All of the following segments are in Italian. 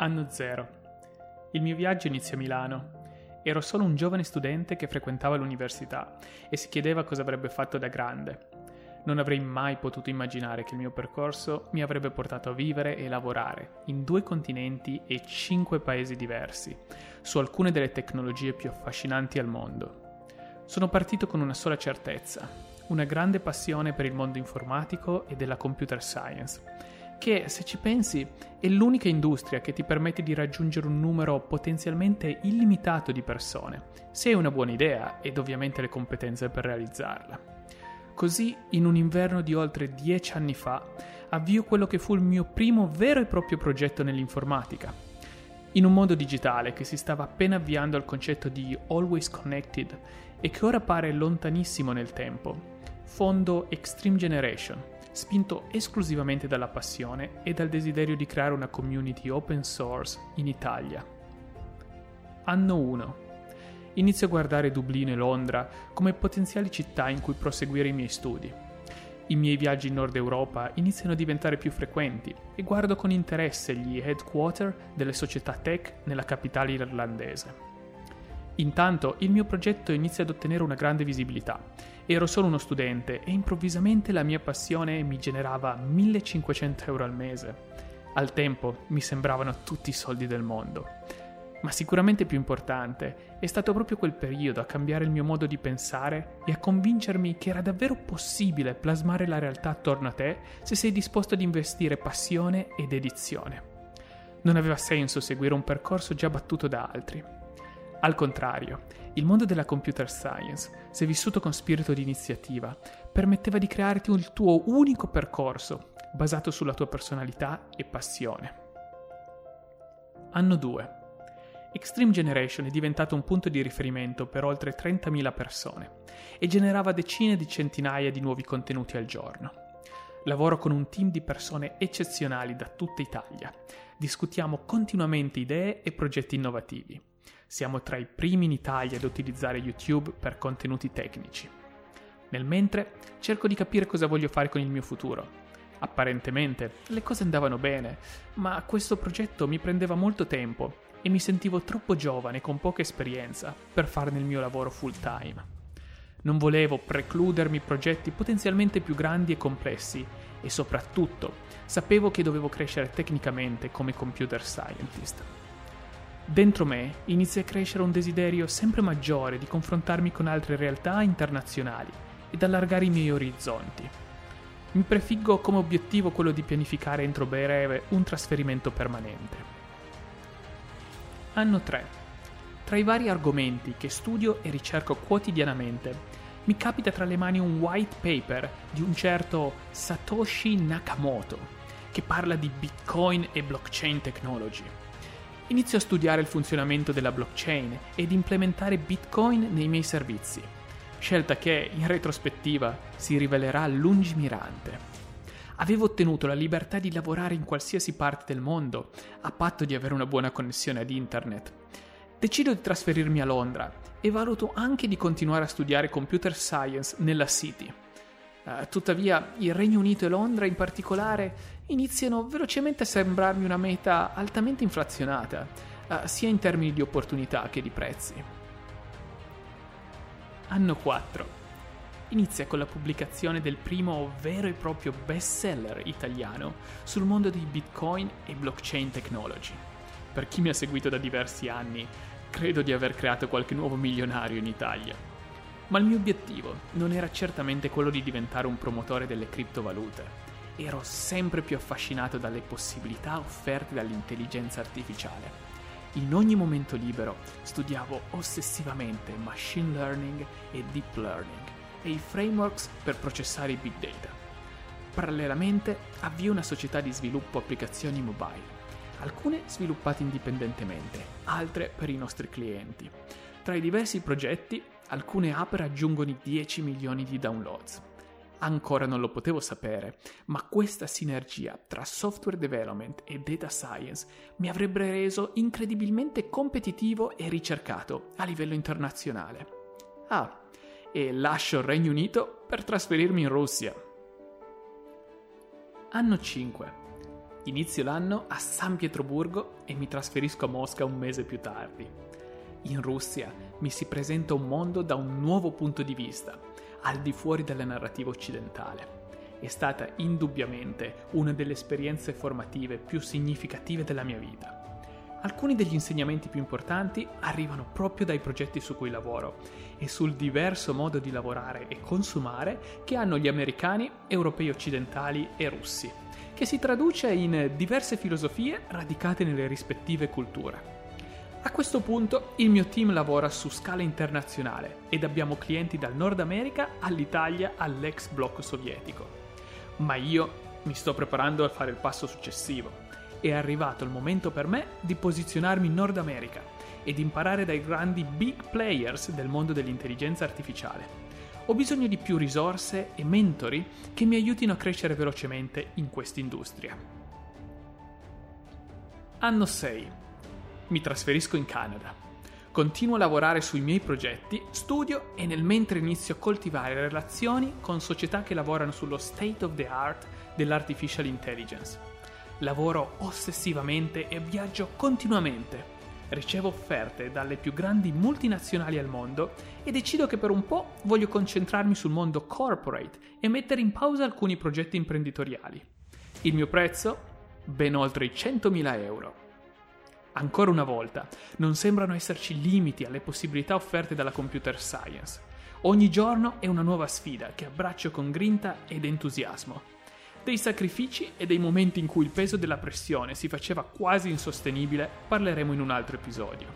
Anno 0. Il mio viaggio inizia a Milano. Ero solo un giovane studente che frequentava l'università e si chiedeva cosa avrebbe fatto da grande. Non avrei mai potuto immaginare che il mio percorso mi avrebbe portato a vivere e lavorare in due continenti e cinque paesi diversi, su alcune delle tecnologie più affascinanti al mondo. Sono partito con una sola certezza, una grande passione per il mondo informatico e della computer science che se ci pensi è l'unica industria che ti permette di raggiungere un numero potenzialmente illimitato di persone, se hai una buona idea ed ovviamente le competenze per realizzarla. Così, in un inverno di oltre dieci anni fa, avvio quello che fu il mio primo vero e proprio progetto nell'informatica. In un mondo digitale che si stava appena avviando al concetto di always connected e che ora pare lontanissimo nel tempo, fondo Extreme Generation, spinto esclusivamente dalla passione e dal desiderio di creare una community open source in Italia. Anno 1. Inizio a guardare Dublino e Londra come potenziali città in cui proseguire i miei studi. I miei viaggi in Nord Europa iniziano a diventare più frequenti e guardo con interesse gli headquarter delle società tech nella capitale irlandese. Intanto il mio progetto inizia ad ottenere una grande visibilità. Ero solo uno studente e improvvisamente la mia passione mi generava 1500 euro al mese. Al tempo mi sembravano tutti i soldi del mondo. Ma sicuramente più importante è stato proprio quel periodo a cambiare il mio modo di pensare e a convincermi che era davvero possibile plasmare la realtà attorno a te se sei disposto ad investire passione ed edizione. Non aveva senso seguire un percorso già battuto da altri. Al contrario, il mondo della computer science, se vissuto con spirito di iniziativa, permetteva di crearti il tuo unico percorso, basato sulla tua personalità e passione. Anno 2. Extreme Generation è diventato un punto di riferimento per oltre 30.000 persone e generava decine di centinaia di nuovi contenuti al giorno. Lavoro con un team di persone eccezionali da tutta Italia. Discutiamo continuamente idee e progetti innovativi siamo tra i primi in Italia ad utilizzare YouTube per contenuti tecnici. Nel mentre cerco di capire cosa voglio fare con il mio futuro. Apparentemente le cose andavano bene, ma questo progetto mi prendeva molto tempo e mi sentivo troppo giovane con poca esperienza per farne il mio lavoro full time. Non volevo precludermi progetti potenzialmente più grandi e complessi e soprattutto sapevo che dovevo crescere tecnicamente come computer scientist. Dentro me inizia a crescere un desiderio sempre maggiore di confrontarmi con altre realtà internazionali ed allargare i miei orizzonti. Mi prefiggo come obiettivo quello di pianificare entro breve un trasferimento permanente. Anno 3. Tra i vari argomenti che studio e ricerco quotidianamente, mi capita tra le mani un white paper di un certo Satoshi Nakamoto che parla di Bitcoin e blockchain technology inizio a studiare il funzionamento della blockchain ed implementare Bitcoin nei miei servizi, scelta che, in retrospettiva, si rivelerà lungimirante. Avevo ottenuto la libertà di lavorare in qualsiasi parte del mondo, a patto di avere una buona connessione ad internet. Decido di trasferirmi a Londra e valuto anche di continuare a studiare computer science nella City. Uh, tuttavia, il Regno Unito e Londra in particolare iniziano velocemente a sembrarmi una meta altamente inflazionata, uh, sia in termini di opportunità che di prezzi. Anno 4. Inizia con la pubblicazione del primo vero e proprio bestseller italiano sul mondo di Bitcoin e blockchain technology. Per chi mi ha seguito da diversi anni, credo di aver creato qualche nuovo milionario in Italia. Ma il mio obiettivo non era certamente quello di diventare un promotore delle criptovalute ero sempre più affascinato dalle possibilità offerte dall'intelligenza artificiale. In ogni momento libero studiavo ossessivamente machine learning e deep learning e i frameworks per processare i big data. Parallelamente avvio una società di sviluppo applicazioni mobile, alcune sviluppate indipendentemente, altre per i nostri clienti. Tra i diversi progetti, alcune app raggiungono i 10 milioni di downloads. Ancora non lo potevo sapere, ma questa sinergia tra software development e data science mi avrebbe reso incredibilmente competitivo e ricercato a livello internazionale. Ah, e lascio il Regno Unito per trasferirmi in Russia. Anno 5. Inizio l'anno a San Pietroburgo e mi trasferisco a Mosca un mese più tardi. In Russia mi si presenta un mondo da un nuovo punto di vista, al di fuori della narrativa occidentale. È stata indubbiamente una delle esperienze formative più significative della mia vita. Alcuni degli insegnamenti più importanti arrivano proprio dai progetti su cui lavoro e sul diverso modo di lavorare e consumare che hanno gli americani, europei occidentali e russi, che si traduce in diverse filosofie radicate nelle rispettive culture. A questo punto il mio team lavora su scala internazionale ed abbiamo clienti dal Nord America all'Italia all'ex blocco sovietico. Ma io mi sto preparando a fare il passo successivo è arrivato il momento per me di posizionarmi in Nord America ed imparare dai grandi big players del mondo dell'intelligenza artificiale. Ho bisogno di più risorse e mentori che mi aiutino a crescere velocemente in quest'industria. Anno 6. Mi trasferisco in Canada. Continuo a lavorare sui miei progetti, studio e nel mentre inizio a coltivare relazioni con società che lavorano sullo state of the art dell'artificial intelligence Lavoro ossessivamente e viaggio continuamente. Ricevo offerte dalle più grandi multinazionali al mondo e decido che per un po' voglio concentrarmi sul mondo corporate e mettere in pausa alcuni progetti imprenditoriali. Il mio prezzo? Ben oltre i 100.000 euro. Ancora una volta, non sembrano esserci limiti alle possibilità offerte dalla computer science. Ogni giorno è una nuova sfida che abbraccio con grinta ed entusiasmo dei sacrifici e dei momenti in cui il peso della pressione si faceva quasi insostenibile parleremo in un altro episodio.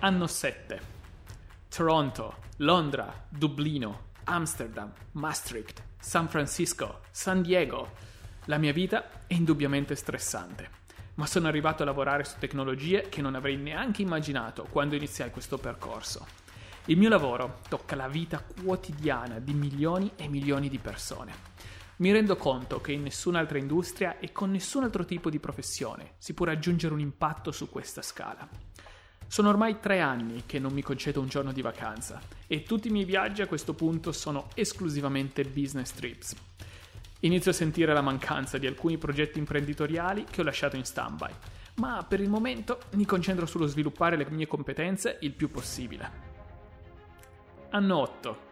Anno 7. Toronto, Londra, Dublino, Amsterdam, Maastricht, San Francisco, San Diego. La mia vita è indubbiamente stressante, ma sono arrivato a lavorare su tecnologie che non avrei neanche immaginato quando iniziai questo percorso. Il mio lavoro tocca la vita quotidiana di milioni e milioni di persone mi rendo conto che in nessun'altra industria e con nessun altro tipo di professione si può raggiungere un impatto su questa scala. Sono ormai tre anni che non mi concedo un giorno di vacanza e tutti i miei viaggi a questo punto sono esclusivamente business trips. Inizio a sentire la mancanza di alcuni progetti imprenditoriali che ho lasciato in stand-by, ma per il momento mi concentro sullo sviluppare le mie competenze il più possibile. Anno 8.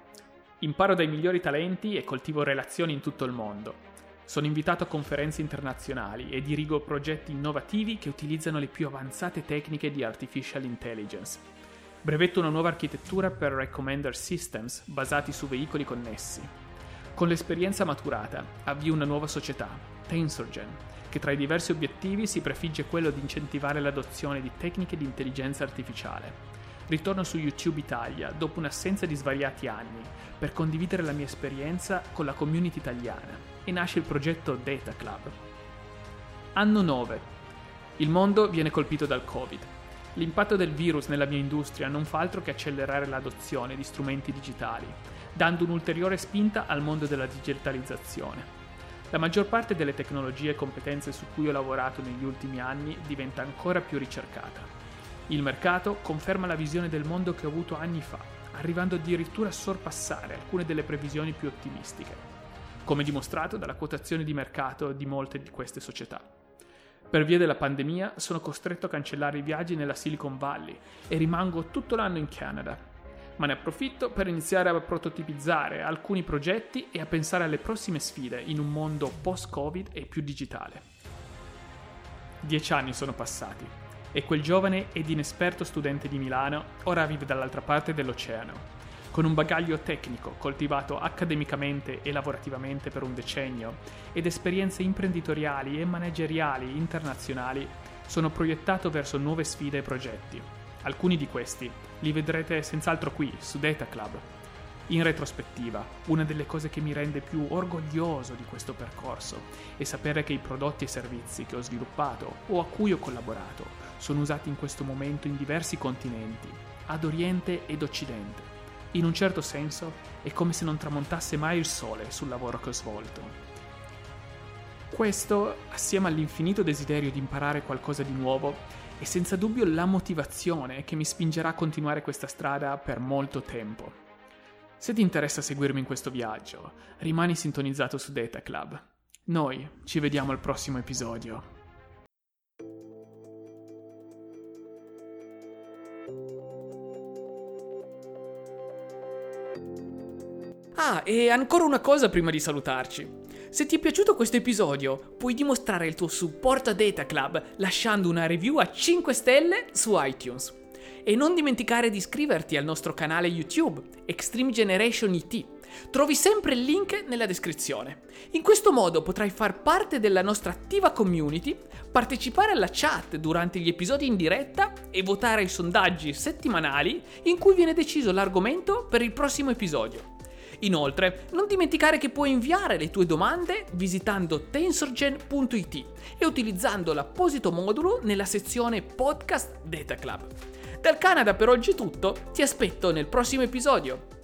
Imparo dai migliori talenti e coltivo relazioni in tutto il mondo. Sono invitato a conferenze internazionali e dirigo progetti innovativi che utilizzano le più avanzate tecniche di artificial intelligence. Brevetto una nuova architettura per recommender systems basati su veicoli connessi. Con l'esperienza maturata avvio una nuova società, TensorGen, che tra i diversi obiettivi si prefigge quello di incentivare l'adozione di tecniche di intelligenza artificiale ritorno su YouTube Italia dopo un'assenza di svariati anni per condividere la mia esperienza con la community italiana e nasce il progetto Data Club. Anno 9. Il mondo viene colpito dal Covid. L'impatto del virus nella mia industria non fa altro che accelerare l'adozione di strumenti digitali, dando un'ulteriore spinta al mondo della digitalizzazione. La maggior parte delle tecnologie e competenze su cui ho lavorato negli ultimi anni diventa ancora più ricercata. Il mercato conferma la visione del mondo che ho avuto anni fa, arrivando addirittura a sorpassare alcune delle previsioni più ottimistiche, come dimostrato dalla quotazione di mercato di molte di queste società. Per via della pandemia sono costretto a cancellare i viaggi nella Silicon Valley e rimango tutto l'anno in Canada, ma ne approfitto per iniziare a prototipizzare alcuni progetti e a pensare alle prossime sfide in un mondo post-Covid e più digitale. Dieci anni sono passati e quel giovane ed inesperto studente di Milano ora vive dall'altra parte dell'oceano. Con un bagaglio tecnico coltivato accademicamente e lavorativamente per un decennio ed esperienze imprenditoriali e manageriali internazionali, sono proiettato verso nuove sfide e progetti. Alcuni di questi li vedrete senz'altro qui, su Data Club, in retrospettiva, una delle cose che mi rende più orgoglioso di questo percorso è sapere che i prodotti e servizi che ho sviluppato o a cui ho collaborato sono usati in questo momento in diversi continenti, ad Oriente ed Occidente. In un certo senso è come se non tramontasse mai il sole sul lavoro che ho svolto. Questo, assieme all'infinito desiderio di imparare qualcosa di nuovo, è senza dubbio la motivazione che mi spingerà a continuare questa strada per molto tempo. Se ti interessa seguirmi in questo viaggio, rimani sintonizzato su Data Club. Noi ci vediamo al prossimo episodio. Ah, e ancora una cosa prima di salutarci. Se ti è piaciuto questo episodio, puoi dimostrare il tuo supporto a Data Club lasciando una review a 5 stelle su iTunes. E non dimenticare di iscriverti al nostro canale YouTube, Extreme Generation IT. Trovi sempre il link nella descrizione. In questo modo potrai far parte della nostra attiva community, partecipare alla chat durante gli episodi in diretta e votare ai sondaggi settimanali in cui viene deciso l'argomento per il prossimo episodio. Inoltre, non dimenticare che puoi inviare le tue domande visitando tensorgen.it e utilizzando l'apposito modulo nella sezione Podcast Data Club. Dal Canada per oggi è tutto, ti aspetto nel prossimo episodio.